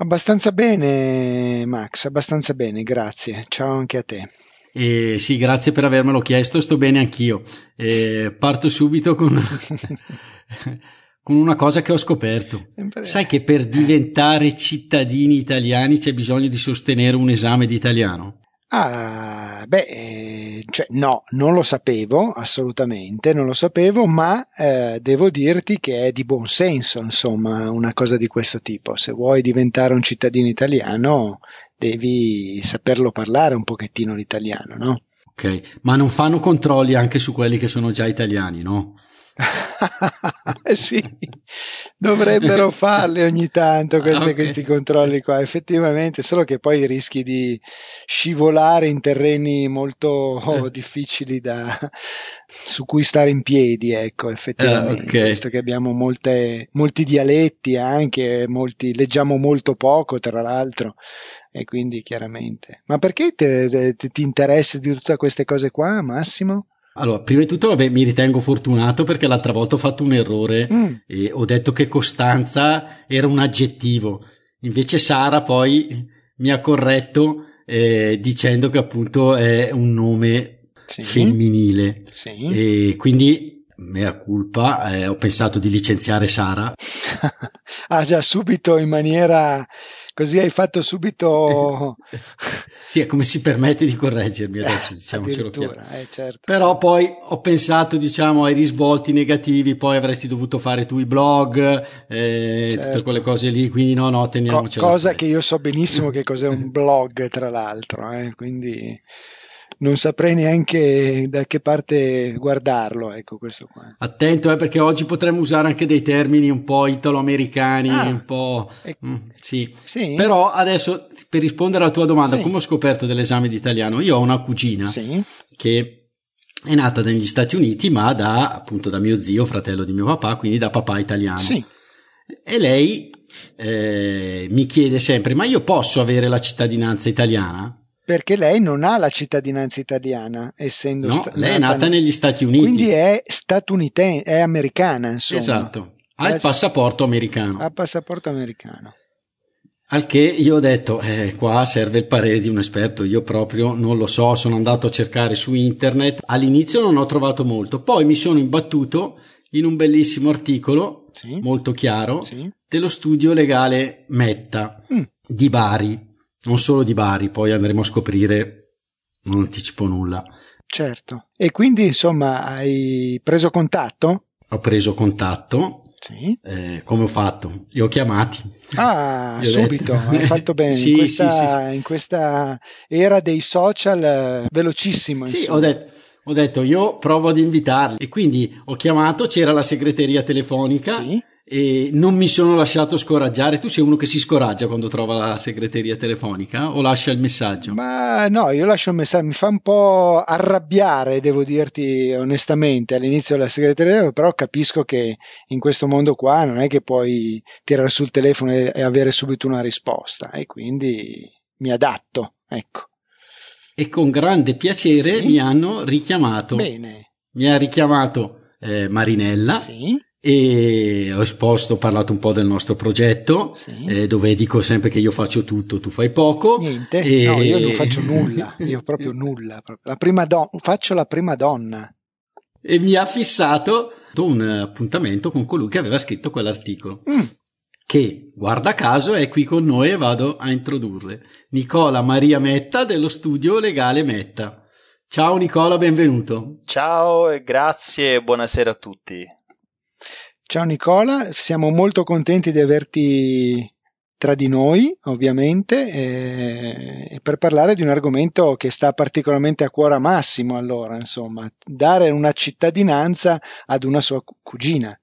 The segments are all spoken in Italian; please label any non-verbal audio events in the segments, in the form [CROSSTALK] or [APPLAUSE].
Abbastanza bene, Max, abbastanza bene, grazie. Ciao anche a te. Eh, sì, grazie per avermelo chiesto, sto bene anch'io. Eh, parto subito con, [LAUGHS] con, una cosa che ho scoperto. Sempre Sai che per diventare cittadini italiani c'è bisogno di sostenere un esame di italiano? Ah, beh, eh, cioè, no, non lo sapevo, assolutamente, non lo sapevo, ma eh, devo dirti che è di buon senso, insomma, una cosa di questo tipo. Se vuoi diventare un cittadino italiano, devi saperlo parlare un pochettino l'italiano, no? Ok, ma non fanno controlli anche su quelli che sono già italiani, no? [LAUGHS] sì, dovrebbero [LAUGHS] farli ogni tanto questi, okay. questi, controlli qua, effettivamente, solo che poi rischi di scivolare in terreni molto eh. [LAUGHS] difficili da, su cui stare in piedi, ecco, effettivamente, uh, okay. visto che abbiamo molte, molti dialetti anche, molti, leggiamo molto poco tra l'altro, e quindi chiaramente. Ma perché te, te, ti interessa di tutte queste cose qua, Massimo? Allora, prima di tutto, vabbè, mi ritengo fortunato perché l'altra volta ho fatto un errore mm. e ho detto che costanza era un aggettivo. Invece Sara poi mi ha corretto eh, dicendo che appunto è un nome sì. femminile. Sì. E quindi, mea culpa, eh, ho pensato di licenziare Sara. [LAUGHS] ah già, subito in maniera così hai fatto subito [LAUGHS] sì è come si permette di correggermi adesso [LAUGHS] diciamocelo chiaro eh, certo. però poi ho pensato diciamo ai risvolti negativi poi avresti dovuto fare tu i blog eh, certo. tutte quelle cose lì quindi no no teniamocela Co- cosa che io so benissimo che cos'è un blog tra l'altro eh, quindi non saprei neanche da che parte guardarlo, ecco questo qua. Attento, eh, perché oggi potremmo usare anche dei termini un po' italo-americani, ah, un po'... Eh, mm, sì. sì. Però adesso, per rispondere alla tua domanda, sì. come ho scoperto dell'esame di italiano? Io ho una cugina sì. che è nata negli Stati Uniti, ma da, appunto, da mio zio, fratello di mio papà, quindi da papà italiano. Sì. E lei eh, mi chiede sempre, ma io posso avere la cittadinanza italiana? Perché lei non ha la cittadinanza italiana, essendo no, sta- lei è nata negli Stati Uniti. Quindi è statunitense, è americana, insomma. Esatto, ha il passaporto americano. Ha il passaporto americano. Al che io ho detto, eh, qua serve il parere di un esperto, io proprio non lo so, sono andato a cercare su internet, all'inizio non ho trovato molto, poi mi sono imbattuto in un bellissimo articolo, sì. molto chiaro, sì. dello studio legale Metta mm. di Bari non solo di Bari, poi andremo a scoprire, non anticipo nulla. Certo. E quindi insomma hai preso contatto? Ho preso contatto. Sì. Eh, come ho fatto? Li ho chiamati. Ah, subito, hai fatto bene. [LAUGHS] sì, in, questa, sì, sì, in, questa, era dei social eh, velocissimo. Sì, ho detto, ho detto, io provo ad invitarli e quindi ho chiamato, c'era la segreteria telefonica. Sì e non mi sono lasciato scoraggiare. Tu sei uno che si scoraggia quando trova la segreteria telefonica o lascia il messaggio? Ma no, io lascio il messaggio, mi fa un po' arrabbiare, devo dirti onestamente, all'inizio della segreteria, però capisco che in questo mondo qua non è che puoi tirare sul telefono e avere subito una risposta e quindi mi adatto, ecco. E con grande piacere sì? mi hanno richiamato. Bene. Mi ha richiamato eh, Marinella. Sì e ho esposto, ho parlato un po' del nostro progetto, sì. eh, dove dico sempre che io faccio tutto, tu fai poco. Niente, e... no, io non faccio nulla, io proprio nulla. La prima do- faccio la prima donna. E mi ha fissato un appuntamento con colui che aveva scritto quell'articolo. Mm. Che, guarda caso, è qui con noi e vado a introdurre. Nicola Maria Metta dello studio legale Metta. Ciao Nicola, benvenuto. Ciao e grazie e buonasera a tutti. Ciao Nicola, siamo molto contenti di averti tra di noi, ovviamente, e, e per parlare di un argomento che sta particolarmente a cuore a Massimo, allora, insomma, dare una cittadinanza ad una sua cugina.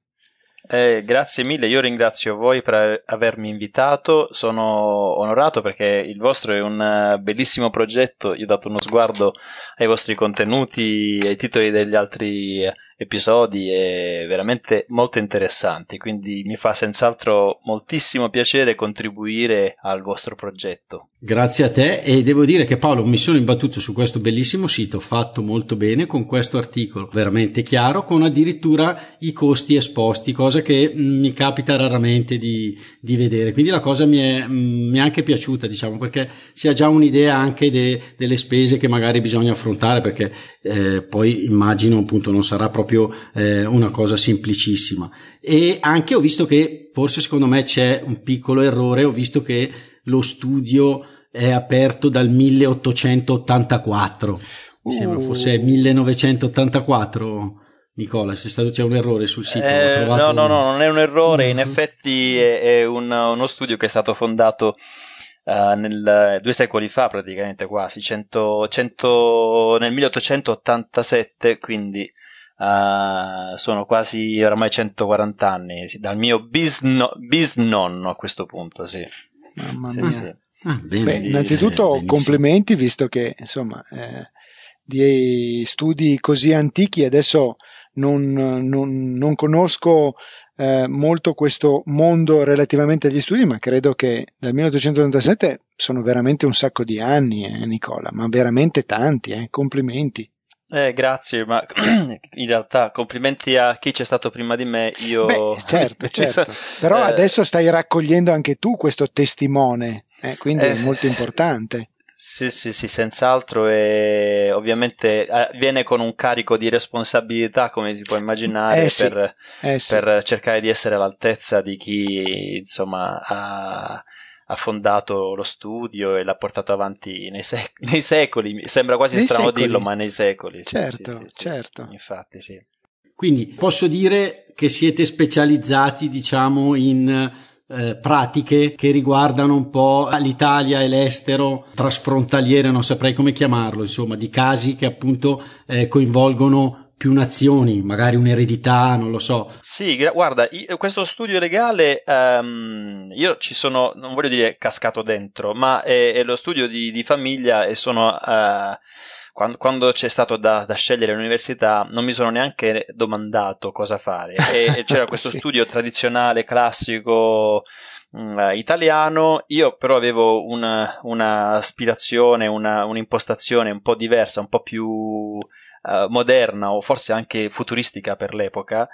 Eh, grazie mille, io ringrazio voi per avermi invitato, sono onorato perché il vostro è un eh, bellissimo progetto, io ho dato uno sguardo ai vostri contenuti, ai titoli degli altri episodi e veramente molto interessanti, quindi mi fa senz'altro moltissimo piacere contribuire al vostro progetto. Grazie a te e devo dire che Paolo mi sono imbattuto su questo bellissimo sito fatto molto bene con questo articolo veramente chiaro con addirittura i costi esposti, cosa che mm, mi capita raramente di, di vedere. Quindi la cosa mi è, mm, mi è, anche piaciuta, diciamo, perché si ha già un'idea anche de, delle spese che magari bisogna affrontare, perché eh, poi immagino appunto non sarà proprio eh, una cosa semplicissima. E anche ho visto che forse secondo me c'è un piccolo errore, ho visto che lo studio è aperto dal 1884. Mi sembra fosse 1984. Nicola, c'è, stato, c'è un errore sul sito? Eh, no, no, no, non è un errore, in effetti è, è un, uno studio che è stato fondato uh, nel, due secoli fa praticamente quasi, 100, 100, nel 1887, quindi uh, sono quasi oramai 140 anni, dal mio bisno, bisnonno a questo punto, sì. Mamma mia. Sì, Ah, bene, Beh, innanzitutto complimenti visto che insomma eh, di studi così antichi adesso non, non, non conosco eh, molto questo mondo relativamente agli studi, ma credo che dal 1887 sono veramente un sacco di anni, eh, Nicola, ma veramente tanti, eh, complimenti. Eh, grazie, ma [CLEARS THROAT] in realtà complimenti a chi c'è stato prima di me. Io... Beh, [LAUGHS] certo, certo. però eh... adesso stai raccogliendo anche tu questo testimone, eh, quindi eh, è molto importante. Sì, sì, sì, senz'altro e ovviamente eh, viene con un carico di responsabilità, come si può immaginare, eh sì, per, eh sì. per, cercare di essere all'altezza di chi insomma ha ha fondato lo studio e l'ha portato avanti nei, sec- [LAUGHS] nei secoli. Sembra quasi nei strano secoli. dirlo, ma nei secoli. Certo, sì, sì, sì, certo. Infatti, sì. Quindi posso dire che siete specializzati, diciamo, in eh, pratiche che riguardano un po' l'Italia e l'estero, trasfrontaliere, non saprei come chiamarlo, insomma, di casi che appunto eh, coinvolgono più nazioni, magari un'eredità, non lo so. Sì, gra- guarda, io, questo studio legale, um, io ci sono, non voglio dire cascato dentro, ma è, è lo studio di, di, famiglia e sono... Uh, quando, quando, c'è stato da, da, scegliere l'università non mi sono neanche domandato cosa fare e, e c'era [LAUGHS] questo sì. studio tradizionale, classico, uh, italiano, io però avevo una, una aspirazione, una, un'impostazione un po' diversa, un po' più uh, moderna o forse anche futuristica per l'epoca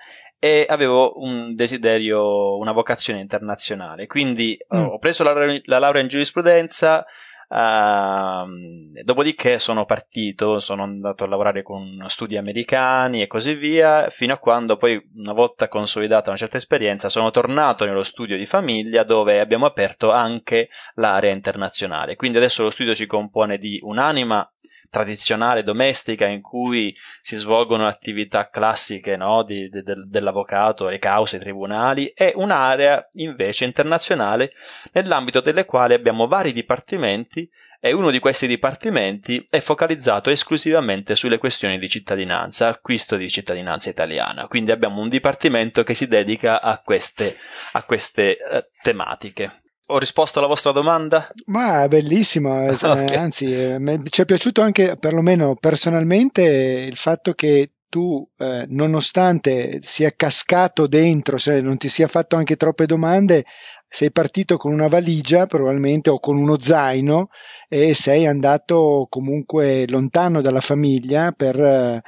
e avevo un desiderio, una vocazione internazionale. Quindi mm. ho preso la, la, laurea in giurisprudenza, uh, dopodiché sono partito, sono andato a lavorare con studi americani e così via, fino a quando poi, una volta consolidata una certa esperienza, sono tornato nello studio di famiglia dove abbiamo aperto anche l'area internazionale. Quindi adesso lo studio si compone di un'anima tradizionale domestica in cui si svolgono attività classiche no, di, de, de, dell'avvocato, le cause, i tribunali, e un'area invece internazionale nell'ambito delle quali abbiamo vari dipartimenti e uno di questi dipartimenti è focalizzato esclusivamente sulle questioni di cittadinanza, acquisto di cittadinanza italiana. Quindi abbiamo un dipartimento che si dedica a queste, a queste eh, tematiche. Ho risposto alla vostra domanda? Ma bellissimo, [LAUGHS] eh, okay. anzi eh, ci è piaciuto anche perlomeno personalmente il fatto che tu, eh, nonostante sia cascato dentro, se non ti sia fatto anche troppe domande, sei partito con una valigia probabilmente o con uno zaino e sei andato comunque lontano dalla famiglia per eh,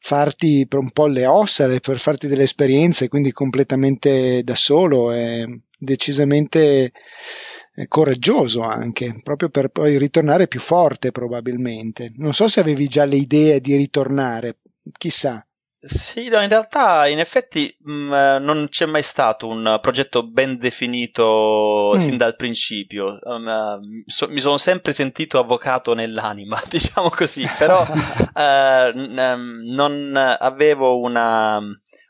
farti un po' le ossa, per farti delle esperienze, quindi completamente da solo. È decisamente coraggioso anche, proprio per poi ritornare più forte probabilmente. Non so se avevi già le idee di ritornare, chissà. Sì, no, in realtà in effetti mh, mm, eh, non c'è mai stato un progetto ben definito mm. sin dal principio. Um, so, mi sono sempre sentito avvocato nell'anima, [LAUGHS] diciamo così, però uh, [LAUGHS] n- non avevo una,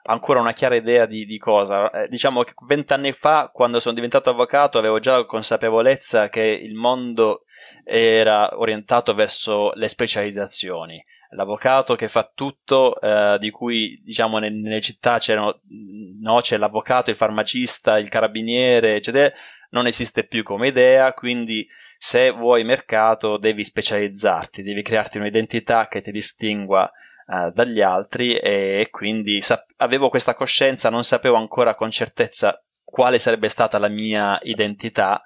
ancora una chiara idea di, di cosa. Eh, diciamo che vent'anni fa, quando sono diventato avvocato, avevo già la consapevolezza che il mondo era orientato verso le specializzazioni l'avvocato che fa tutto, eh, di cui diciamo nelle città c'erano, no, c'è l'avvocato, il farmacista, il carabiniere, eccetera, non esiste più come idea, quindi se vuoi mercato devi specializzarti, devi crearti un'identità che ti distingua uh, dagli altri e, e quindi sap- avevo questa coscienza, non sapevo ancora con certezza quale sarebbe stata la mia identità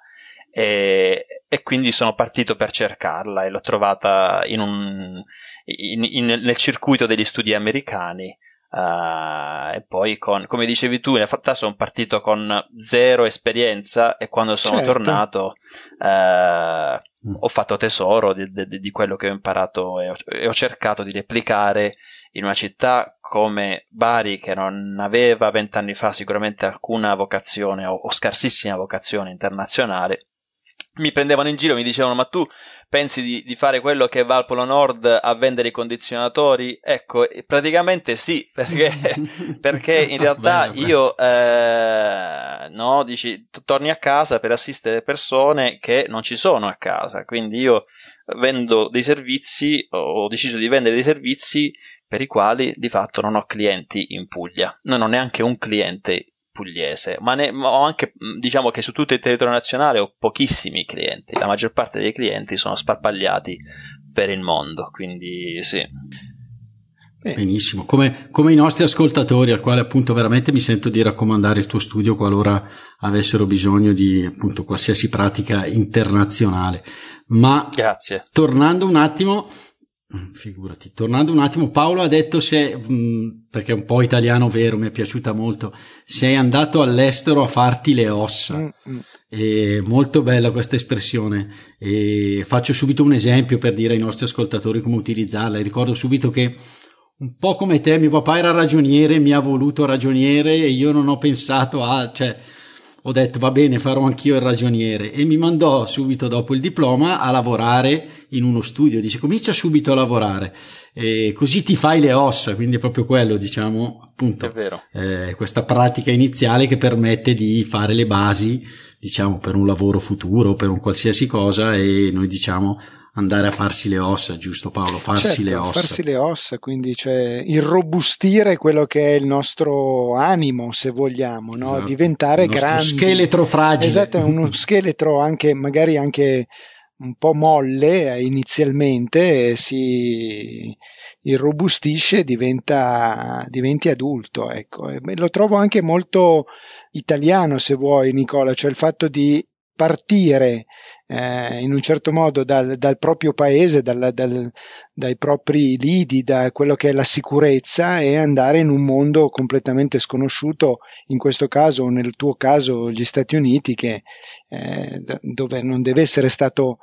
e, e, quindi sono partito per cercarla e l'ho trovata in un, in, in, nel circuito degli studi americani. Uh, e poi, con, come dicevi tu, in realtà sono partito con zero esperienza e quando sono certo. tornato uh, ho fatto tesoro di, di, di, quello che ho imparato e ho, e ho, cercato di replicare in una città come Bari che non aveva vent'anni fa sicuramente alcuna vocazione o, o scarsissima vocazione internazionale mi prendevano in giro, mi dicevano: Ma tu pensi di, di, fare quello che va al Polo Nord a vendere i condizionatori? Ecco, praticamente sì, [LAUGHS] perché, [LAUGHS] perché in realtà io eh, no, dici, torni a casa per assistere persone che non ci sono a casa. Quindi io vendo dei servizi, ho deciso di vendere dei servizi per i quali di fatto non ho clienti in Puglia. Non ho neanche un cliente pugliese, ma, ne, ma ho anche diciamo che su tutto il territorio nazionale ho pochissimi clienti, la maggior parte dei clienti sono sparpagliati per il mondo, quindi sì. Benissimo, come, come, i nostri ascoltatori, al quale appunto veramente mi sento di raccomandare il tuo studio qualora avessero bisogno di appunto qualsiasi pratica internazionale. Ma Grazie. tornando un attimo Mm, figurati. Tornando un attimo, Paolo ha detto se, mm, perché è un po' italiano vero, mi è piaciuta molto, sei andato all'estero a farti le ossa. Mm-hmm. È molto bella questa espressione. E faccio subito un esempio per dire ai nostri ascoltatori come utilizzarla. ricordo subito che un po' come te, mio papà era ragioniere, mi ha voluto ragioniere e io non ho pensato a, cioè, ho detto va bene, farò anch'io il ragioniere. E mi mandò subito dopo il diploma a lavorare in uno studio. Dice comincia subito a lavorare. E così ti fai le ossa, quindi è proprio quello, diciamo, appunto, eh, questa pratica iniziale che permette di fare le basi, diciamo, per un lavoro futuro, per un qualsiasi cosa e noi diciamo andare a farsi le ossa, giusto Paolo? Farsi certo, le ossa. Farsi le ossa, quindi cioè irrobustire quello che è il nostro animo, se vogliamo, no? esatto. diventare grande. scheletro fragile. Esatto, uno [LAUGHS] scheletro anche, magari anche un po' molle inizialmente, si irrobustisce e diventa, diventi adulto. Ecco. E lo trovo anche molto italiano, se vuoi, Nicola, cioè il fatto di partire eh, in un certo modo dal, dal proprio paese, dal, dal, dai propri lidi, da quello che è la sicurezza e andare in un mondo completamente sconosciuto, in questo caso nel tuo caso gli Stati Uniti, che, eh, dove non deve essere stato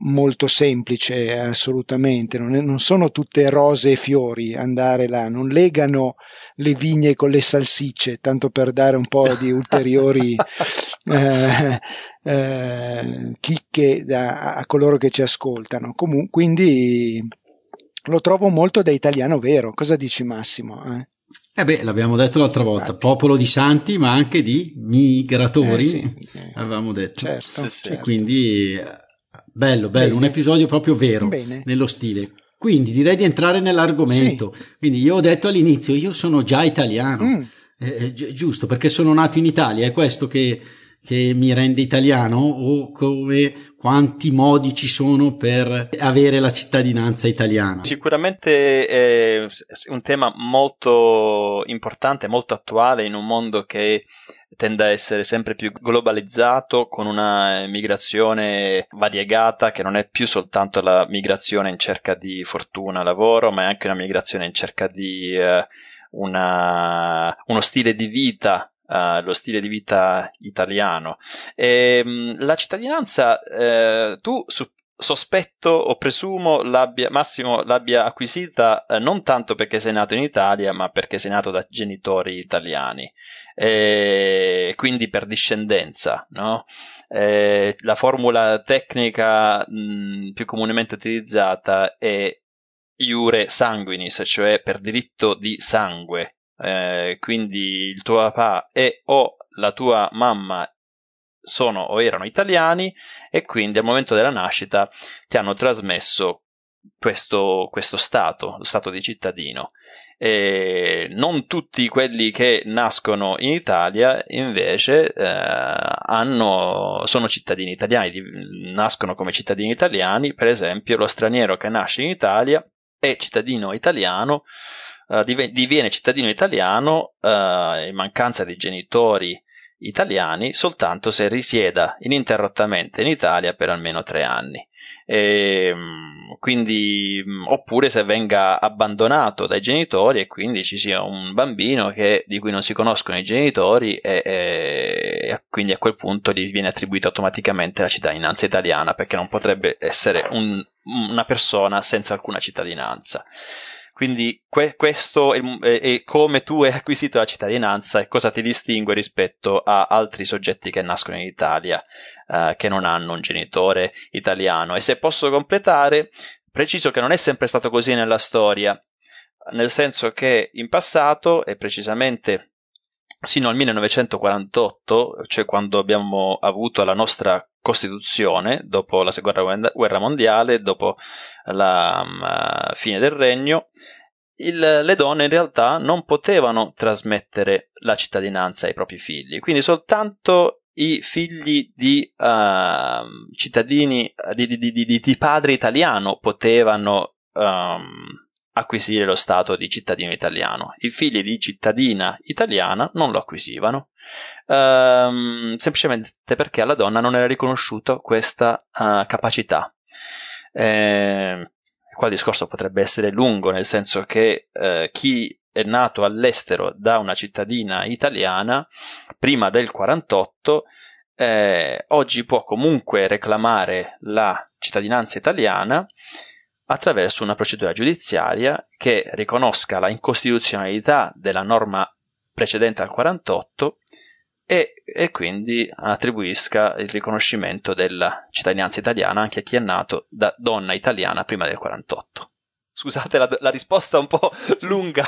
molto semplice assolutamente, non, è, non sono tutte rose e fiori andare là, non legano le vigne con le salsicce, tanto per dare un po' di ulteriori [LAUGHS] eh, eh, chicche da, a coloro che ci ascoltano. Comun- quindi lo trovo molto da italiano vero. Cosa dici Massimo? Eh? Eh beh, l'abbiamo detto l'altra volta, popolo di santi, ma anche di migratori, eh sì, avevamo detto. Certo, sì, certo. Quindi bello, bello, Bene. un episodio proprio vero Bene. nello stile. Quindi direi di entrare nell'argomento. Sì. Quindi io ho detto all'inizio, io sono già italiano, mm. eh, gi- giusto, perché sono nato in Italia, è questo che che mi rende italiano o come quanti modi ci sono per avere la cittadinanza italiana? Sicuramente è un tema molto importante, molto attuale in un mondo che tende a essere sempre più globalizzato con una migrazione variegata che non è più soltanto la migrazione in cerca di fortuna, lavoro, ma è anche una migrazione in cerca di eh, una, uno stile di vita uh, lo stile di vita italiano. E, ehm, la cittadinanza, uh, tu su, sospetto o presumo l'abbia, Massimo l'abbia acquisita eh, non tanto perché sei nato in Italia, ma perché sei nato da genitori italiani, e quindi per discendenza. No? Eh, la formula tecnica mh, più comunemente utilizzata è iure sanguinis, cioè per diritto di sangue, eh, quindi il tuo papà e o la tua mamma sono o erano italiani e quindi al momento della nascita ti hanno trasmesso questo, questo Stato, lo Stato di cittadino. E non tutti quelli che nascono in Italia invece eh, hanno, sono cittadini italiani, nascono come cittadini italiani, per esempio lo straniero che nasce in Italia è cittadino italiano, eh, diviene cittadino italiano eh, in mancanza di genitori italiani soltanto se risieda ininterrottamente in Italia per almeno tre anni. E, ehm, quindi, oppure se venga abbandonato dai genitori e quindi ci sia un bambino che, di cui non si conoscono i genitori e, e quindi a quel punto gli viene attribuita automaticamente la cittadinanza italiana perché non potrebbe essere un, una persona senza alcuna cittadinanza. Quindi que- questo è, è, come tu hai acquisito la cittadinanza e cosa ti distingue rispetto a altri soggetti che nascono in Italia uh, che non hanno un genitore italiano. E se posso completare, preciso che non è sempre stato così nella storia, nel senso che in passato, e precisamente sino al 1948, cioè quando abbiamo avuto la nostra Costituzione, dopo la seconda guerra mondiale, dopo la um, fine del regno, il, le donne in realtà non potevano trasmettere la cittadinanza ai propri figli, quindi soltanto i figli di uh, cittadini di, di, di, di, padre italiano potevano um, acquisire lo stato di cittadino italiano. I figli di cittadina italiana non lo acquisivano, ehm, semplicemente perché alla donna non era riconosciuta questa uh, capacità. Eh, qua il discorso potrebbe essere lungo, nel senso che eh, chi è nato all'estero da una cittadina italiana prima del 48 eh, oggi può comunque reclamare la cittadinanza italiana attraverso una procedura giudiziaria che riconosca la incostituzionalità della norma precedente al 48 e, e, quindi attribuisca il riconoscimento della cittadinanza italiana anche a chi è nato da donna italiana prima del 48. Scusate la, la, risposta un po' [LAUGHS] lunga.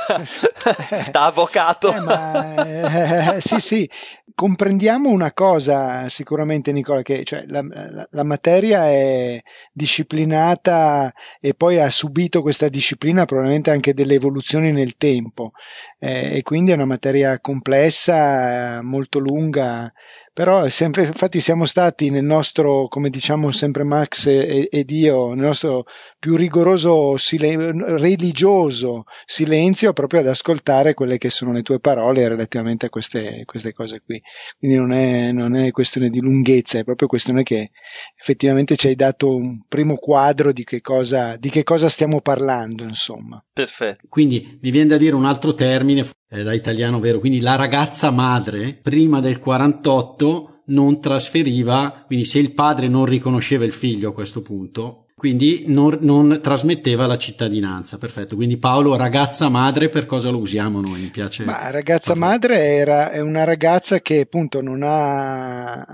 Da avvocato. Eh, ma, eh, sì, sì, comprendiamo una cosa sicuramente Nicola, che cioè, la, la, la, materia è disciplinata e poi ha subito questa disciplina probabilmente anche delle evoluzioni nel tempo. Eh, e quindi è una materia complessa, molto lunga però sempre, infatti siamo stati nel nostro, come diciamo sempre Max e, ed io, nel nostro più rigoroso silen- religioso silenzio proprio ad ascoltare quelle che sono le tue parole relativamente a queste, queste cose qui. Quindi non è, non è questione di lunghezza, è proprio questione che effettivamente ci hai dato un primo quadro di che cosa, di che cosa stiamo parlando, insomma. Perfetto. Quindi mi viene da dire un altro termine eh, da italiano vero, quindi la ragazza madre prima del 48 non trasferiva, quindi se il padre non riconosceva il figlio a questo punto, quindi non, non, trasmetteva la cittadinanza. Perfetto. Quindi Paolo, ragazza madre, per cosa lo usiamo noi? Mi piace. Ma ragazza madre era, è una ragazza che appunto non ha,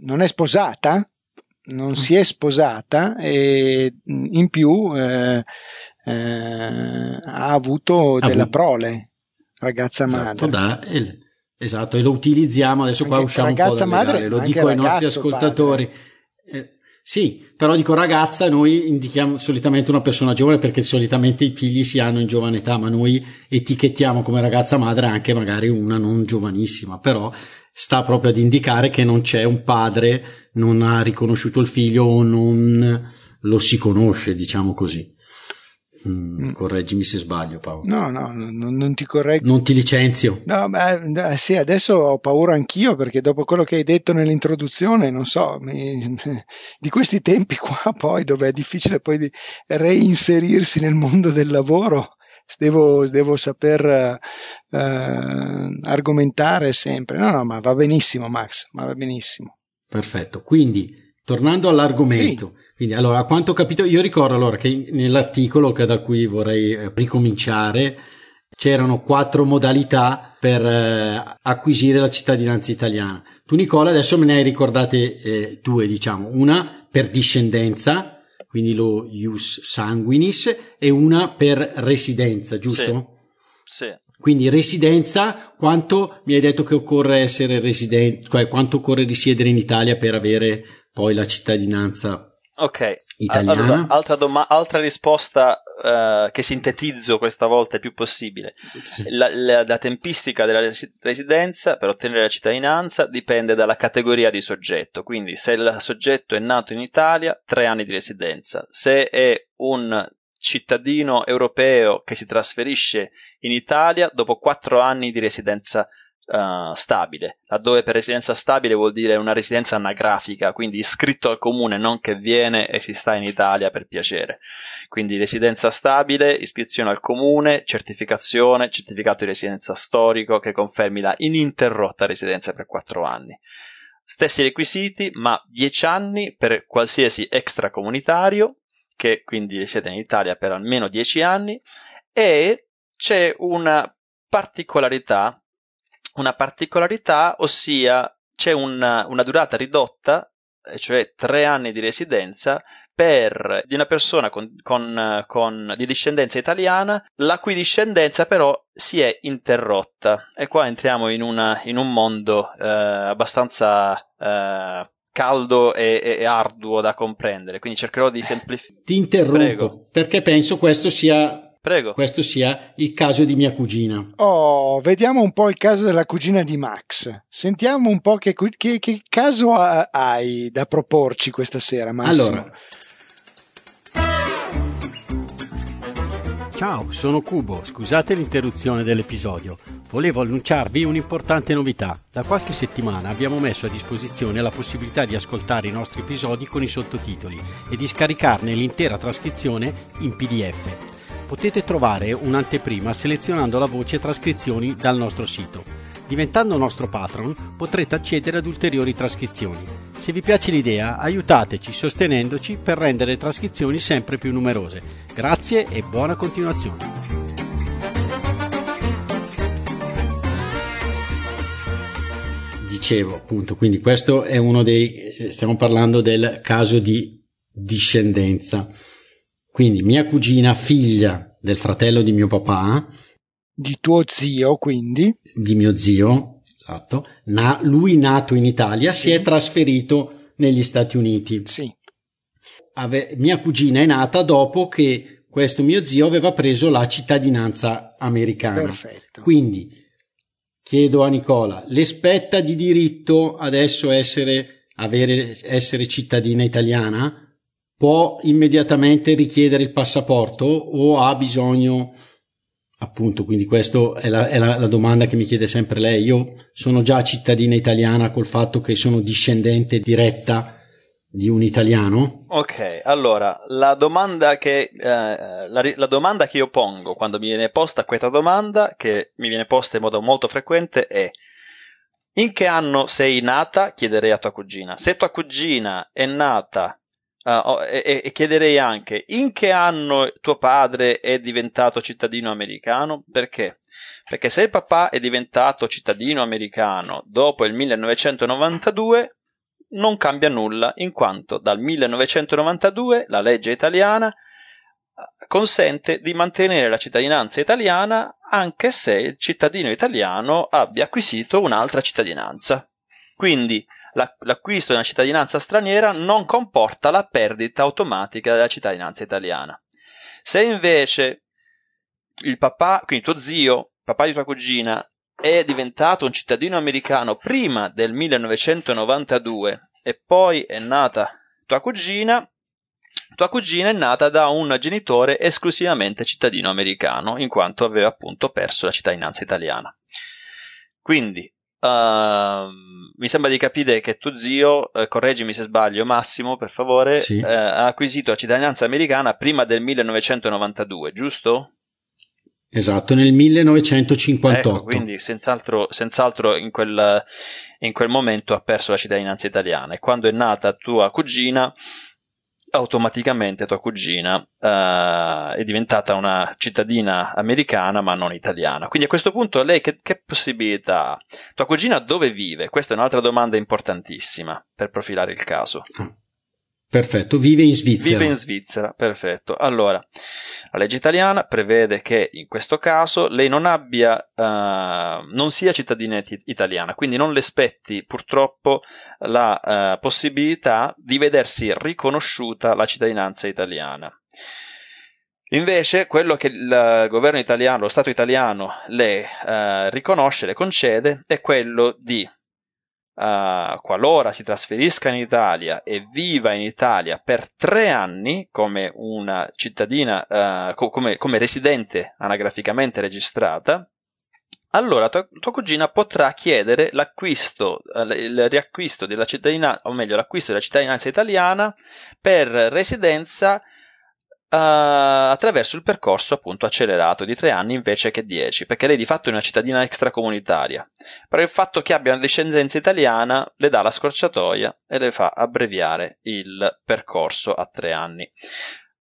non è sposata, non mm. si è sposata e in più eh, eh, ha avuto ha della avuto. prole, ragazza esatto, madre. Da, il, esatto, e lo utilizziamo, adesso anche qua usciamo un po' legale, lo dico ai nostri ascoltatori. Eh, sì, però dico ragazza, noi indichiamo solitamente una persona giovane perché solitamente i figli si hanno in giovane età, ma noi etichettiamo come ragazza madre anche magari una non giovanissima, però sta proprio ad indicare che non c'è un padre, non ha riconosciuto il figlio o non lo si conosce, diciamo così. Mm, mm, correggimi se sbaglio, Paolo. No, no, non, non ti correggo. Non ti licenzio. No, ma eh, sì, adesso ho paura anch'io perché dopo quello che hai detto nell'introduzione, non so, mi, [LAUGHS] di questi tempi qua [LAUGHS] poi dove è difficile poi reinserirsi nel mondo del lavoro, devo, devo saper eh, argomentare sempre. No, no, ma va benissimo Max, ma va benissimo. Perfetto, quindi tornando all'argomento. Sì quindi, allora, a quanto ho capito, io ricordo allora che nell'articolo che da cui vorrei eh, ricominciare c'erano quattro modalità per eh, acquisire la cittadinanza italiana. Tu, Nicola, adesso me ne hai ricordate eh, due, diciamo, una per discendenza, quindi lo ius sanguinis, e una per residenza, giusto? Sì. sì. Quindi residenza, quanto mi hai detto che occorre essere residente, cioè quanto occorre risiedere in Italia per avere poi la cittadinanza Ok, allora, altra, doma- altra, risposta uh, che sintetizzo questa volta il più possibile. Sì. La, la, la, tempistica della residenza per ottenere la cittadinanza dipende dalla categoria di soggetto, quindi se il soggetto è nato in Italia, tre anni di residenza, se è un cittadino europeo che si trasferisce in Italia dopo quattro anni di residenza Uh, stabile, laddove per residenza stabile vuol dire una residenza anagrafica, quindi iscritto al comune, non che viene e si sta in Italia per piacere. Quindi residenza stabile, iscrizione al comune, certificazione, certificato di residenza storico che confermi la ininterrotta residenza per quattro anni. Stessi requisiti, ma 10 anni per qualsiasi extracomunitario, che quindi risiede in Italia per almeno 10 anni, e c'è una particolarità una particolarità, ossia c'è una, una durata ridotta, cioè tre anni di residenza, per di una persona con, con, con, di discendenza italiana, la cui discendenza però si è interrotta. E qua entriamo in, una, in un mondo eh, abbastanza eh, caldo e, e, arduo da comprendere, quindi cercherò di semplificare. Ti interrompo Prego. perché penso questo sia Prego. questo sia il caso di mia cugina. Oh, vediamo un po' il caso della cugina di Max. Sentiamo un po' che, che, che caso hai da proporci questa sera, Massimo. Allora, Ciao, sono Cubo, scusate l'interruzione dell'episodio. Volevo annunciarvi un'importante novità. Da qualche settimana abbiamo messo a disposizione la possibilità di ascoltare i nostri episodi con i sottotitoli e di scaricarne l'intera trascrizione in PDF potete trovare un'anteprima selezionando la voce trascrizioni dal nostro sito. Diventando nostro patron potrete accedere ad ulteriori trascrizioni. Se vi piace l'idea, aiutateci sostenendoci per rendere le trascrizioni sempre più numerose. Grazie e buona continuazione. Dicevo appunto, quindi questo è uno dei, stiamo parlando del caso di discendenza. Quindi mia cugina, figlia del fratello di mio papà. Di tuo zio, quindi? Di mio zio, esatto. Na- lui nato in Italia sì. si è trasferito negli Stati Uniti. Sì. Ave- mia cugina è nata dopo che questo mio zio aveva preso la cittadinanza americana. Perfetto. Quindi chiedo a Nicola, le spetta di diritto adesso essere, avere, essere cittadina italiana? Può immediatamente richiedere il passaporto o ha bisogno appunto quindi questa è, la, è la, la, domanda che mi chiede sempre lei. Io sono già cittadina italiana col fatto che sono discendente diretta di un italiano. Ok allora la domanda che, eh, la, la, domanda che io pongo quando mi viene posta questa domanda che mi viene posta in modo molto frequente è in che anno sei nata? Chiederei a tua cugina. Se tua cugina è nata Uh, e, e, chiederei anche in che anno tuo padre è diventato cittadino americano? Perché? Perché se il papà è diventato cittadino americano dopo il 1992 non cambia nulla, in quanto dal 1992 la legge italiana eh, consente di mantenere la cittadinanza italiana anche se il cittadino italiano abbia acquisito un'altra cittadinanza. Quindi l'acquisto di una cittadinanza straniera non comporta la perdita automatica della cittadinanza italiana. Se invece il papà, quindi tuo zio, papà di tua cugina, è diventato un cittadino americano prima del 1992 e poi è nata tua cugina, tua cugina è nata da un genitore esclusivamente cittadino americano, in quanto aveva appunto perso la cittadinanza italiana. Quindi Uh, mi sembra di capire che tuo zio, eh, correggimi se sbaglio, Massimo, per favore, sì. eh, ha acquisito la cittadinanza americana prima del 1992, giusto? Esatto, nel 1958. Ecco, quindi senz'altro, senz'altro in, quel, in quel momento ha perso la cittadinanza italiana e quando è nata tua cugina automaticamente tua cugina uh, è diventata una cittadina americana ma non italiana. Quindi a questo punto lei che, che, possibilità ha? Tua cugina dove vive? Questa è un'altra domanda importantissima per profilare il caso. Perfetto, vive in Svizzera. Vive in Svizzera, perfetto. Allora, la legge italiana prevede che in questo caso lei non abbia, uh, non sia cittadina italiana, quindi non le spetti purtroppo la uh, possibilità di vedersi riconosciuta la cittadinanza italiana. Invece, quello che il governo italiano, lo Stato italiano le uh, riconosce, le concede, è quello di uh, qualora si trasferisca in Italia e viva in Italia per tre anni come una cittadina, uh, co- come, come, residente anagraficamente registrata, allora tua, tua, cugina potrà chiedere l'acquisto, il riacquisto della cittadinanza, o meglio l'acquisto della cittadinanza italiana per residenza attraverso il percorso appunto accelerato di tre anni invece che dieci, perché lei di fatto è una cittadina extracomunitaria. Però il fatto che abbia una discendenza italiana le dà la scorciatoia e le fa abbreviare il percorso a tre anni.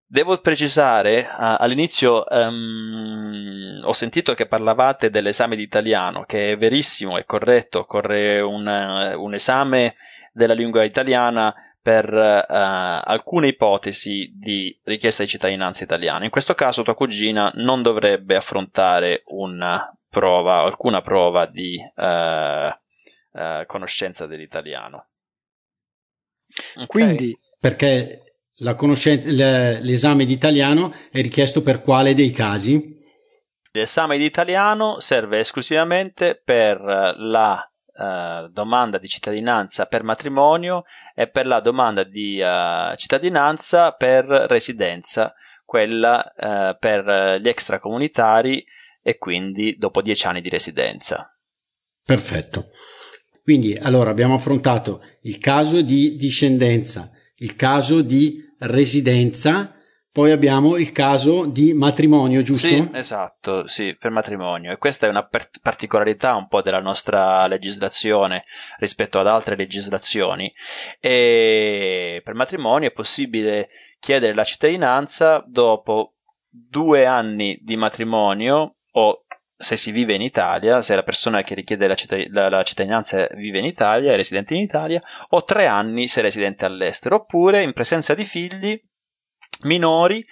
Devo precisare, all'inizio um, ho sentito che parlavate dell'esame di italiano, che è verissimo, è corretto, occorre un, un esame della lingua italiana per uh, alcune ipotesi di richiesta di cittadinanza italiana. In questo caso tua cugina non dovrebbe affrontare una prova, alcuna prova di uh, uh, conoscenza dell'italiano. Okay. Quindi, perché l'esame di italiano è richiesto per quale dei casi? L'esame di italiano serve esclusivamente per la uh, domanda di cittadinanza per matrimonio e per la domanda di uh, cittadinanza per residenza, quella uh, per gli extracomunitari e quindi dopo dieci anni di residenza. Perfetto. Quindi allora abbiamo affrontato il caso di discendenza, il caso di residenza poi abbiamo il caso di matrimonio, giusto? Sì, esatto, sì, per matrimonio. E questa è una per- particolarità un po' della nostra legislazione rispetto ad altre legislazioni. E per matrimonio è possibile chiedere la cittadinanza dopo due anni di matrimonio o se si vive in Italia, se la persona che richiede la, cittad- la, la, cittadinanza vive in Italia, è residente in Italia, o tre anni se è residente all'estero, oppure in presenza di figli minori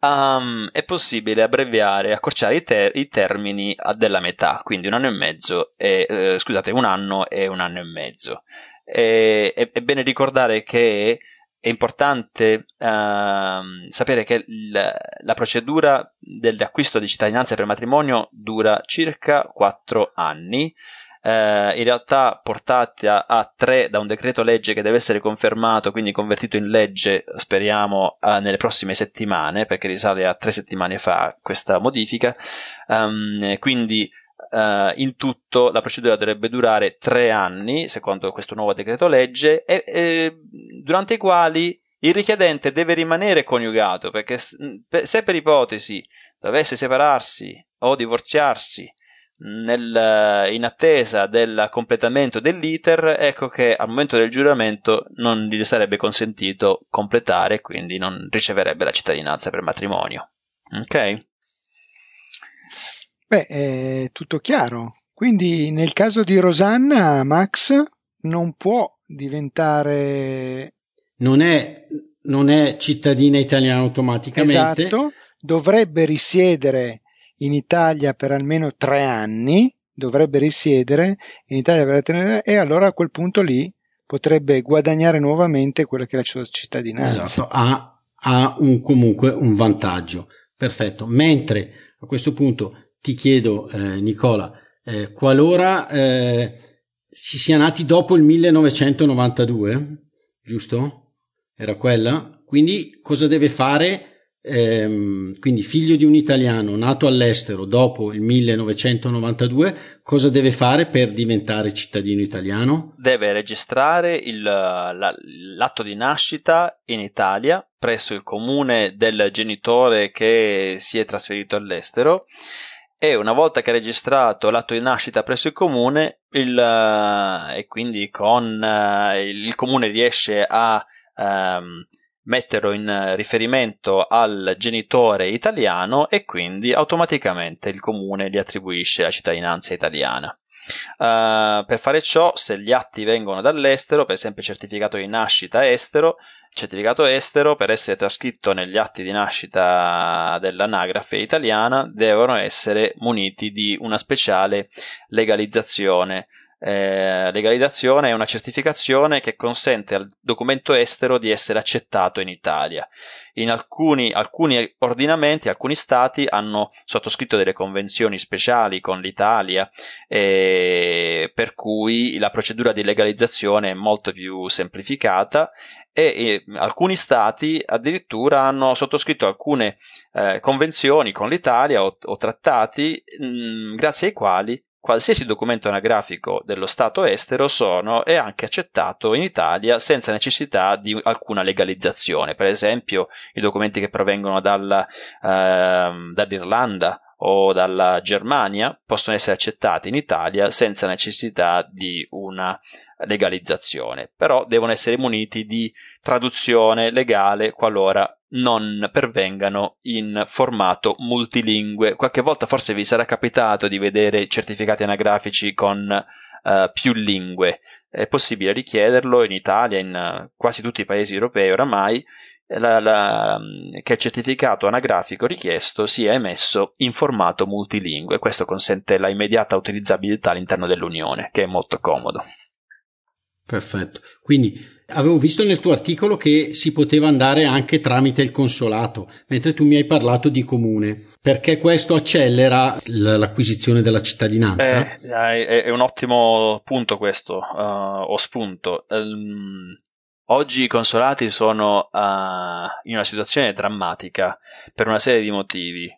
um, è possibile abbreviare, accorciare i, ter- i, termini della metà, quindi un anno e mezzo, e, eh, scusate, un anno e un anno e mezzo. E, è, è bene ricordare che è importante uh, sapere che il, la procedura dell'acquisto di cittadinanza per matrimonio dura circa 4 anni eh, in realtà portate a, a, tre da un decreto legge che deve essere confermato, quindi convertito in legge, speriamo, eh, nelle prossime settimane, perché risale a tre settimane fa questa modifica. Um, quindi Uh, in tutto la procedura dovrebbe durare tre anni, secondo questo nuovo decreto legge, e, e, durante i quali il richiedente deve rimanere coniugato, perché se per ipotesi dovesse separarsi o divorziarsi nel, in attesa del completamento dell'iter, ecco che al momento del giuramento non gli sarebbe consentito completare, quindi non riceverebbe la cittadinanza per matrimonio. Ok? Beh, è tutto chiaro. Quindi nel caso di Rosanna, Max non può diventare... Non è, non è cittadina italiana automaticamente. Esatto, dovrebbe risiedere in Italia per almeno tre anni, dovrebbe risiedere in Italia per anni e allora a quel punto lì potrebbe guadagnare nuovamente quella che è la sua cittadinanza. Esatto, ha, ha un, comunque un vantaggio. Perfetto. Mentre a questo punto ti chiedo, eh, Nicola, eh, qualora eh, si sia nati dopo il 1992, giusto? Era quella? Quindi cosa deve fare ehm, quindi figlio di un italiano nato all'estero dopo il 1992, cosa deve fare per diventare cittadino italiano? Deve registrare il, la, l'atto di nascita in Italia presso il comune del genitore che si è trasferito all'estero e una volta che ha registrato l'atto di nascita presso il comune il, e quindi con uh, il comune riesce a um, metterlo in riferimento al genitore italiano e quindi automaticamente il comune gli attribuisce la cittadinanza italiana. Uh, per fare ciò, se gli atti vengono dall'estero, per esempio certificato di nascita estero, certificato estero per essere trascritto negli atti di nascita dell'anagrafe italiana devono essere muniti di una speciale legalizzazione eh, legalizzazione è una certificazione che consente al documento estero di essere accettato in Italia. In alcuni, alcuni ordinamenti, alcuni stati hanno sottoscritto delle convenzioni speciali con l'Italia, eh, per cui la procedura di legalizzazione è molto più semplificata e, e alcuni stati addirittura hanno sottoscritto alcune eh, convenzioni con l'Italia o, o trattati mh, mm, grazie ai quali qualsiasi documento anagrafico dello Stato estero sono è anche accettato in Italia senza necessità di alcuna legalizzazione. Per esempio, i documenti che provengono dalla, eh, dall'Irlanda o dalla Germania possono essere accettati in Italia senza necessità di una legalizzazione, però devono essere muniti di traduzione legale qualora non pervengano in formato multilingue. Qualche volta forse vi sarà capitato di vedere certificati anagrafici con uh, più lingue. È possibile richiederlo in Italia, in uh, quasi tutti i paesi europei oramai, la, la, che il certificato anagrafico richiesto sia emesso in formato multilingue. Questo consente la immediata utilizzabilità all'interno dell'Unione, che è molto comodo. Perfetto. Quindi avevo visto nel tuo articolo che si poteva andare anche tramite il consolato, mentre tu mi hai parlato di comune. Perché questo accelera l'acquisizione della cittadinanza? Eh, è, un ottimo punto questo, uh, o spunto. Um, oggi i consolati sono uh, in una situazione drammatica per una serie di motivi.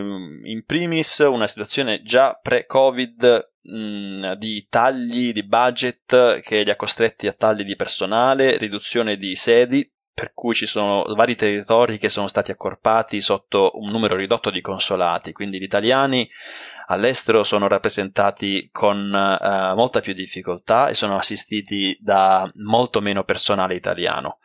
In primis una situazione già pre-Covid mh, di tagli di budget che li ha costretti a tagli di personale, riduzione di sedi, per cui ci sono vari territori che sono stati accorpati sotto un numero ridotto di consolati, quindi gli italiani all'estero sono rappresentati con eh, molta più difficoltà e sono assistiti da molto meno personale italiano.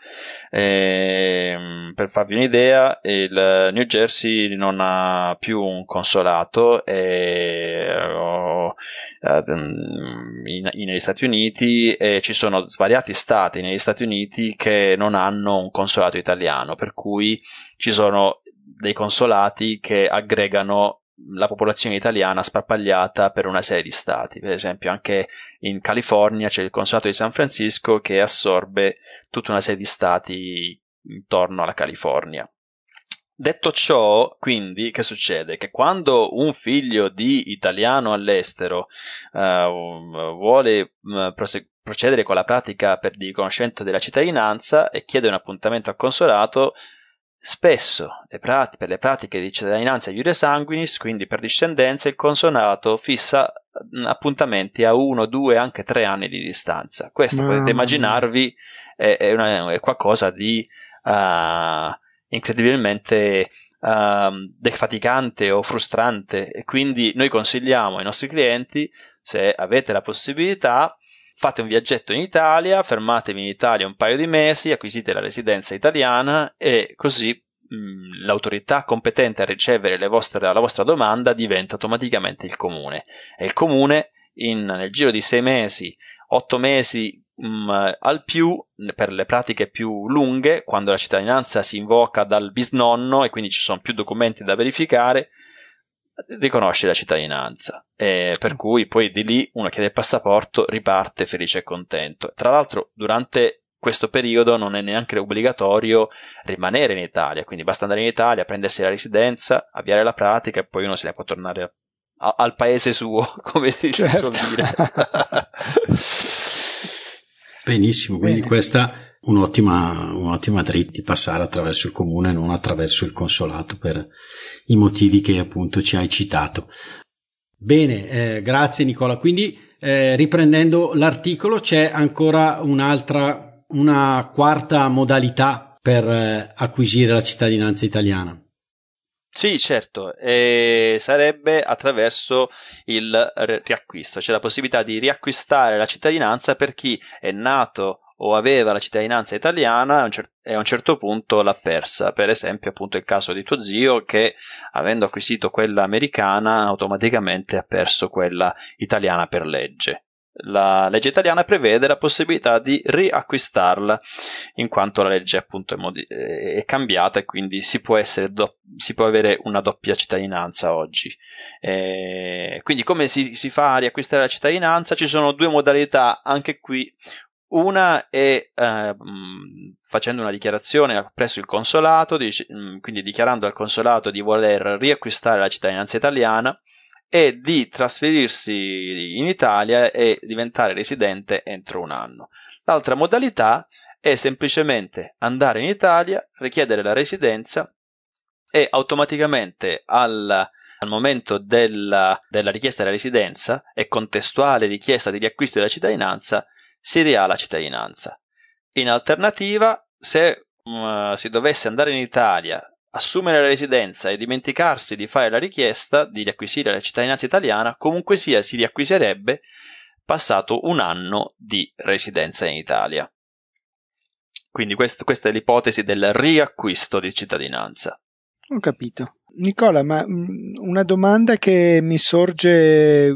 E, ehm, per farvi un'idea, il New Jersey non ha più un consolato e, oh, in, negli Stati Uniti e ci sono svariati stati negli Stati Uniti che non hanno un consolato italiano, per cui ci sono dei consolati che aggregano la popolazione italiana sparpagliata per una serie di stati. Per esempio, anche in California c'è il consolato di San Francisco che assorbe tutta una serie di stati intorno alla California. Detto ciò, quindi, che succede? Che quando un figlio di italiano all'estero uh, vuole uh, prose- procedere con la pratica per il riconoscimento della cittadinanza e chiede un appuntamento al consolato, Spesso le prat- per le pratiche di cittadinanza iure sanguinis, quindi per discendenza, il consolato fissa appuntamenti a uno, due, anche tre anni di distanza. Questo Mamma potete immaginarvi è, è, una, è qualcosa di uh, incredibilmente uh, defaticante o frustrante e quindi noi consigliamo ai nostri clienti, se avete la possibilità, fate un viaggetto in Italia, fermatevi in Italia un paio di mesi, acquisite la residenza italiana e così l'autorità competente a ricevere vostre, la vostra domanda diventa automaticamente il comune. E il comune in, nel giro di sei mesi, otto mesi mh, al più, per le pratiche più lunghe, quando la cittadinanza si invoca dal bisnonno e quindi ci sono più documenti da verificare, riconosce la cittadinanza, e per cui poi di lì uno chiede il passaporto, riparte felice e contento. Tra l'altro, durante questo periodo non è neanche obbligatorio rimanere in Italia, quindi basta andare in Italia, prendersi la residenza, avviare la pratica e poi uno se ne può tornare a, al paese suo, [LAUGHS] come si certo. suol dire. [LAUGHS] Benissimo, quindi Bene. questa un'ottima, un'ottima dritta di passare attraverso il comune, non attraverso il consolato per i motivi che appunto ci hai citato. Bene, eh, grazie Nicola. Quindi eh, riprendendo l'articolo c'è ancora un'altra, una quarta modalità per eh, acquisire la cittadinanza italiana. Sì, certo, e sarebbe attraverso il riacquisto, c'è la possibilità di riacquistare la cittadinanza per chi è nato o aveva la cittadinanza italiana e a un certo punto l'ha persa. Per esempio, appunto, il caso di tuo zio che, avendo acquisito quella americana, automaticamente ha perso quella italiana per legge. La legge italiana prevede la possibilità di riacquistarla in quanto la legge appunto è, modi- è cambiata e quindi si può, do- si può, avere una doppia cittadinanza oggi. E quindi come si, si fa a riacquistare la cittadinanza? Ci sono due modalità, anche qui una è eh, facendo una dichiarazione presso il consolato, dice, quindi dichiarando al consolato di voler riacquistare la cittadinanza italiana e di trasferirsi in Italia e diventare residente entro un anno. L'altra modalità è semplicemente andare in Italia, richiedere la residenza e automaticamente al, al momento della, della, richiesta della residenza e contestuale richiesta di riacquisto della cittadinanza si riha la cittadinanza. In alternativa, se uh, si dovesse andare in Italia, assumere la residenza e dimenticarsi di fare la richiesta di riacquisire la cittadinanza italiana, comunque sia si riacquisirebbe passato un anno di residenza in Italia. Quindi quest- questa è l'ipotesi del riacquisto di cittadinanza. Ho capito. Nicola, ma mm, una domanda che mi sorge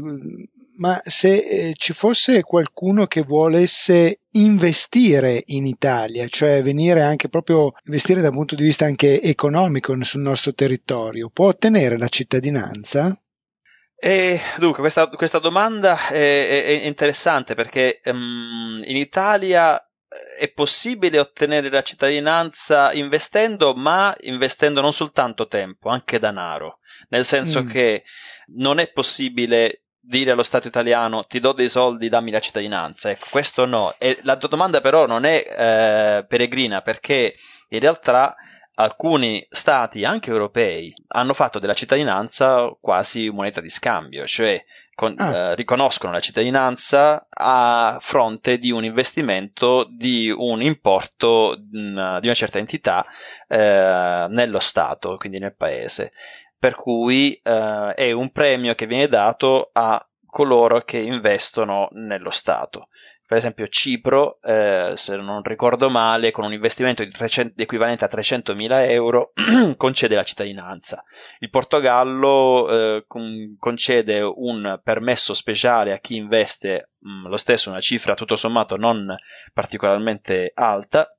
ma se eh, ci fosse qualcuno che volesse investire in Italia, cioè venire anche proprio investire dal punto di vista anche economico sul nostro territorio, può ottenere la cittadinanza? E dunque, questa, questa domanda è, è, interessante perché um, in Italia eh, è possibile ottenere la cittadinanza investendo, ma investendo non soltanto tempo, anche denaro. Nel senso mm. che non è possibile dire allo Stato italiano ti do dei soldi, dammi la cittadinanza. Ecco, questo no. E la domanda però non è eh, peregrina perché in realtà alcuni stati, anche europei, hanno fatto della cittadinanza quasi moneta di scambio, cioè con, ah. eh, riconoscono la cittadinanza a fronte di un investimento di un importo mh, di una certa entità eh, nello Stato, quindi nel paese per cui eh, è un premio che viene dato a coloro che investono nello Stato. Per esempio Cipro, eh, se non ricordo male, con un investimento di, 300, equivalente a 300.000 euro [CLEARS THROAT] concede la cittadinanza. Il Portogallo eh, con, concede un permesso speciale a chi investe mh, lo stesso una cifra tutto sommato non particolarmente alta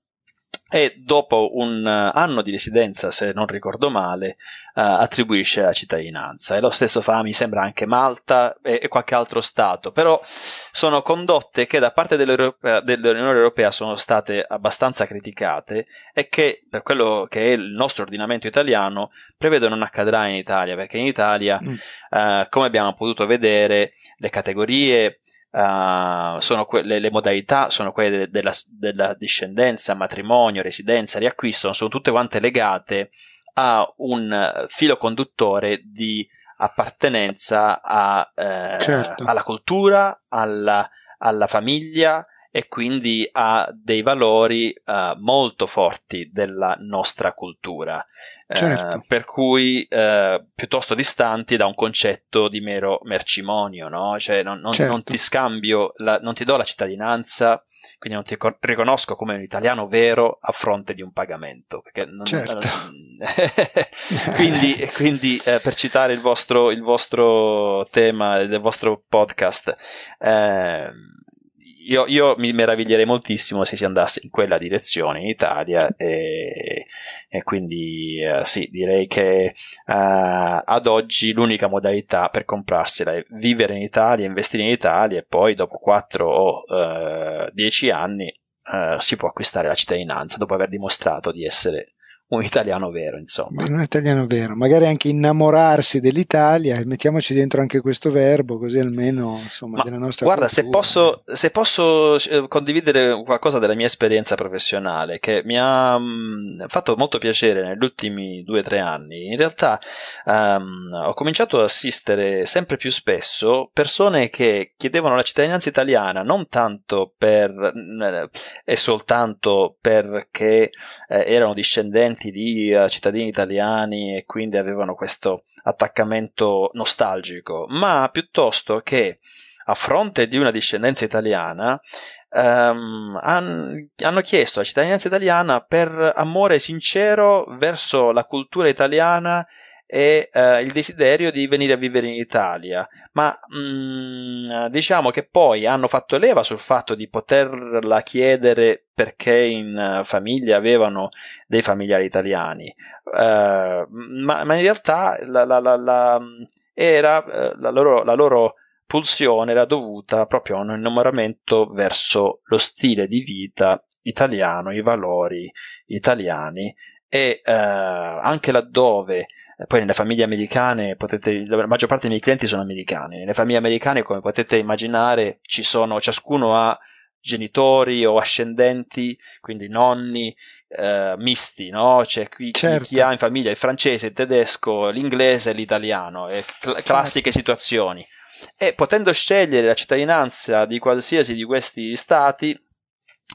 e dopo un eh, anno di residenza, se non ricordo male, uh, attribuisce la cittadinanza. E lo stesso fa, mi sembra, anche Malta e, e, qualche altro Stato. Però sono condotte che da parte dell'Unione Europea sono state abbastanza criticate e che, per quello che è il nostro ordinamento italiano, prevedo non accadrà in Italia, perché in Italia, mm. uh, come abbiamo potuto vedere, le categorie Uh, sono que- le, le, modalità sono quelle de- della, della, discendenza, matrimonio, residenza, riacquisto, sono tutte quante legate a un filo conduttore di appartenenza a, eh, certo. alla cultura, alla, alla famiglia e quindi ha dei valori uh, molto forti della nostra cultura, certo. uh, per cui uh, piuttosto distanti da un concetto di mero mercimonio, no? cioè non, non, certo. non ti scambio, la, non ti do la cittadinanza, quindi non ti riconosco come un italiano vero a fronte di un pagamento. Non, certo. [LAUGHS] quindi, quindi per citare il vostro, il vostro tema del vostro podcast, eh, io, io, mi meraviglierei moltissimo se si andasse in quella direzione in Italia e, e quindi uh, sì, direi che uh, ad oggi l'unica modalità per comprarsela è vivere in Italia, investire in Italia e poi dopo 4 o uh, eh, 10 anni si può acquistare la cittadinanza dopo aver dimostrato di essere un italiano vero, insomma. Un italiano vero, magari anche innamorarsi dell'Italia, mettiamoci dentro anche questo verbo, così almeno insomma, Ma della nostra Guarda, cultura. se posso, se posso eh, condividere qualcosa della mia esperienza professionale, che mi ha mh, mm, fatto molto piacere negli ultimi due o tre anni, in realtà um, ho cominciato ad assistere sempre più spesso persone che chiedevano la cittadinanza italiana non tanto per mh, e soltanto perché eh, erano discendenti discendenti di uh, cittadini italiani e quindi avevano questo attaccamento nostalgico, ma piuttosto che a fronte di una discendenza italiana um, han, hanno chiesto la cittadinanza italiana per amore sincero verso la cultura italiana e uh, il desiderio di venire a vivere in Italia, ma mh, mm, diciamo che poi hanno fatto leva sul fatto di poterla chiedere perché in uh, famiglia avevano dei familiari italiani, uh, ma, ma, in realtà la, la, la, era, la loro, la loro pulsione era dovuta proprio a un innamoramento verso lo stile di vita italiano, i valori italiani e eh, anche laddove eh, poi nelle famiglie americane potete, la maggior parte dei miei clienti sono americani, nelle famiglie americane come potete immaginare ci sono, ciascuno ha genitori o ascendenti, quindi nonni eh, misti, no? C'è qui, certo. chi, ha in famiglia il francese, il tedesco, l'inglese e l'italiano, e cl- classiche certo. situazioni. E potendo scegliere la cittadinanza di qualsiasi di questi stati,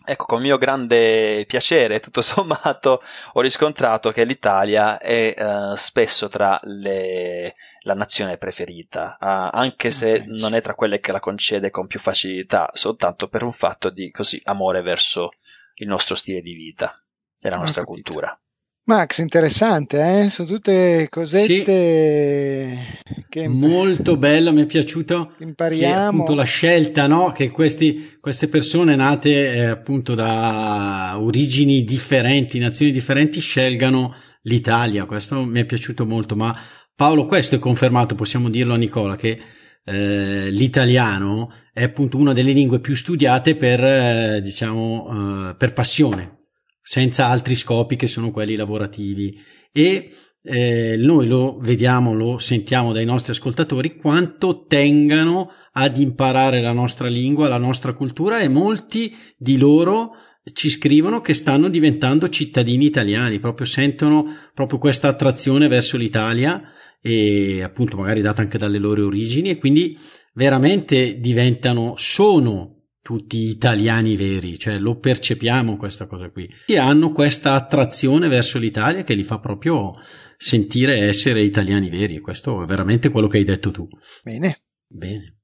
Ecco, con mio grande piacere, tutto [LAUGHS] sommato, ho riscontrato che l'Italia è uh, spesso tra le, la nazione preferita, uh, anche se non è tra quelle che la concede con più facilità, soltanto per un fatto di così amore verso il nostro stile di vita e la nostra cultura. Max, interessante, eh? Sono tutte cosette sì. che molto bello, mi è piaciuto impariamo. Che, appunto la scelta, no? Che questi, queste persone nate eh, appunto da origini differenti, nazioni differenti, scelgano l'Italia. Questo mi è piaciuto molto. Ma Paolo, questo è confermato, possiamo dirlo a Nicola, che eh, l'italiano è appunto una delle lingue più studiate per, eh, diciamo, eh, per passione senza altri scopi che sono quelli lavorativi. E eh, noi lo vediamo, lo sentiamo dai nostri ascoltatori quanto tengano ad imparare la nostra lingua, la nostra cultura e molti di loro ci scrivono che stanno diventando cittadini italiani, proprio sentono proprio questa attrazione verso l'Italia e appunto magari data anche dalle loro origini e quindi veramente diventano, sono tutti italiani veri, cioè lo percepiamo questa cosa qui, che hanno questa attrazione verso l'Italia che li fa proprio sentire essere italiani veri. Questo è veramente quello che hai detto tu. Bene. Bene.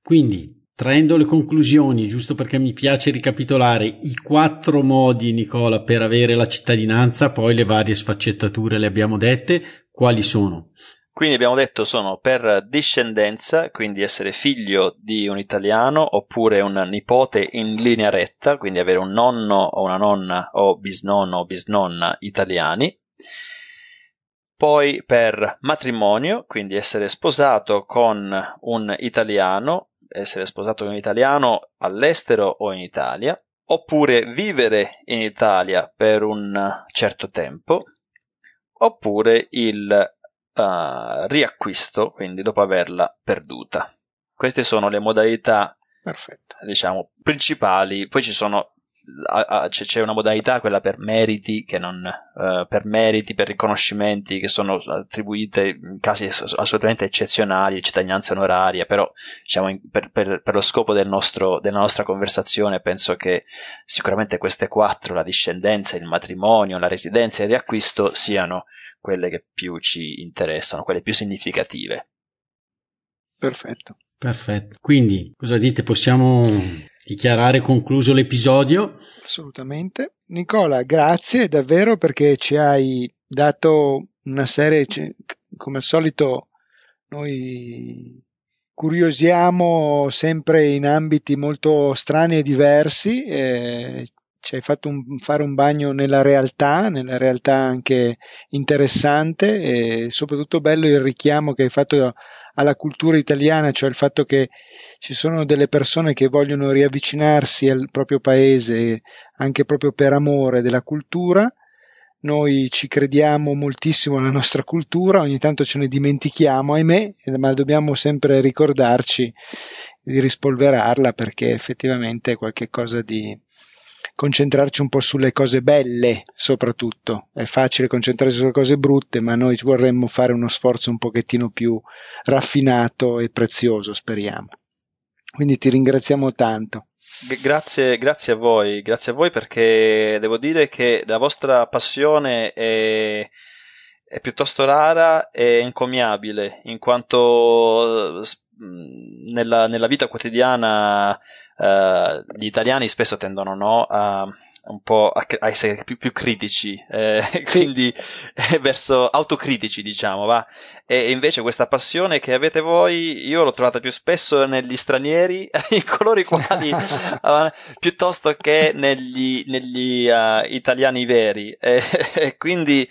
Quindi, traendo le conclusioni, giusto perché mi piace ricapitolare i quattro modi, Nicola, per avere la cittadinanza, poi le varie sfaccettature le abbiamo dette, quali sono? Quindi abbiamo detto sono per discendenza, quindi essere figlio di un italiano oppure un nipote in linea retta, quindi avere un nonno o una nonna o bisnonno o bisnonna italiani. Poi per matrimonio, quindi essere sposato con un italiano, essere sposato con un italiano all'estero o in Italia, oppure vivere in Italia per un certo tempo, oppure il uh, riacquisto, quindi dopo averla perduta. Queste sono le modalità Perfetto. diciamo principali. Poi ci sono c'è una modalità, quella per meriti, che non, uh, per meriti, per riconoscimenti che sono attribuite in casi assolutamente eccezionali, cittadinanza onoraria, però diciamo, per, per, per, lo scopo del nostro, della nostra conversazione penso che sicuramente queste quattro, la discendenza, il matrimonio, la residenza e il riacquisto, siano quelle che più ci interessano, quelle più significative. Perfetto. Perfetto. Quindi, cosa dite? Possiamo dichiarare concluso l'episodio? Assolutamente. Nicola, grazie davvero perché ci hai dato una serie, come al solito, noi curiosiamo sempre in ambiti molto strani e diversi. Eh, ci hai fatto un, fare un bagno nella realtà, nella realtà anche interessante e soprattutto bello il richiamo che hai fatto alla cultura italiana, cioè il fatto che ci sono delle persone che vogliono riavvicinarsi al proprio paese anche proprio per amore della cultura. Noi ci crediamo moltissimo alla nostra cultura, ogni tanto ce ne dimentichiamo, ahimè, ma dobbiamo sempre ricordarci di rispolverarla perché effettivamente è qualcosa di, concentrarci un po' sulle cose belle, soprattutto. È facile concentrarsi sulle cose brutte, ma noi vorremmo fare uno sforzo un pochettino più raffinato e prezioso, speriamo. Quindi ti ringraziamo tanto. Grazie, grazie a voi, grazie a voi perché devo dire che la vostra passione è, è piuttosto rara e encomiabile, in quanto nella, nella vita quotidiana uh, gli italiani spesso tendono no, a, un po' a, a essere più, più critici, eh, [LAUGHS] sì. quindi eh, verso autocritici, diciamo, va. E invece questa passione che avete voi, io l'ho trovata più spesso negli stranieri, [LAUGHS] in coloro i quali, uh, [LAUGHS] piuttosto che negli, negli uh, italiani veri. E, e quindi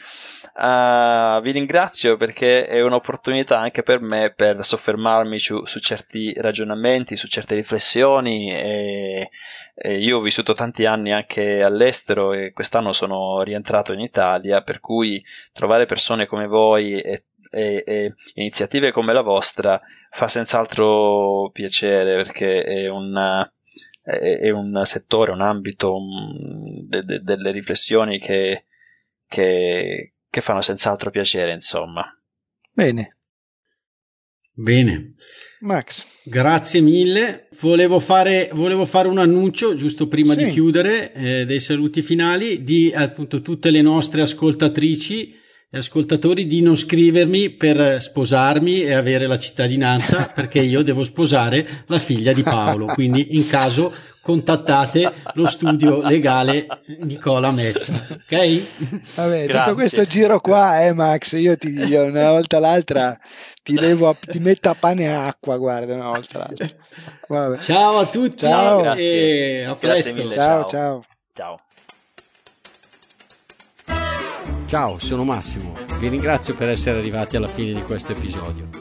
uh, vi ringrazio perché è un'opportunità anche per me per soffermarmi su, su certi ragionamenti, su certe riflessioni. E, e io ho vissuto tanti anni anche all'estero e quest'anno sono rientrato in Italia, per cui trovare persone come voi e, e, e iniziative come la vostra fa senz'altro piacere perché è un, è un settore, un ambito de, de, delle riflessioni che, che, che fanno senz'altro piacere, insomma. Bene. Bene. Max. Grazie mille. Volevo fare, volevo fare un annuncio giusto prima sì. di chiudere eh, dei saluti finali di appunto tutte le nostre ascoltatrici e ascoltatori di non scrivermi per sposarmi e avere la cittadinanza [LAUGHS] perché io devo sposare la figlia di Paolo. Quindi in caso contattate lo studio legale Nicola Metta. Ok? Vabbè, Grazie. tutto questo giro qua, eh, Max, io ti dico una volta l'altra ti, levo a, ti metto a pane e acqua, guarda, una volta l'altra. Vabbè. Ciao a tutti ciao. e a presto. Mille, ciao, ciao. Ciao. Ciao, sono Massimo. Vi ringrazio per essere arrivati alla fine di questo episodio.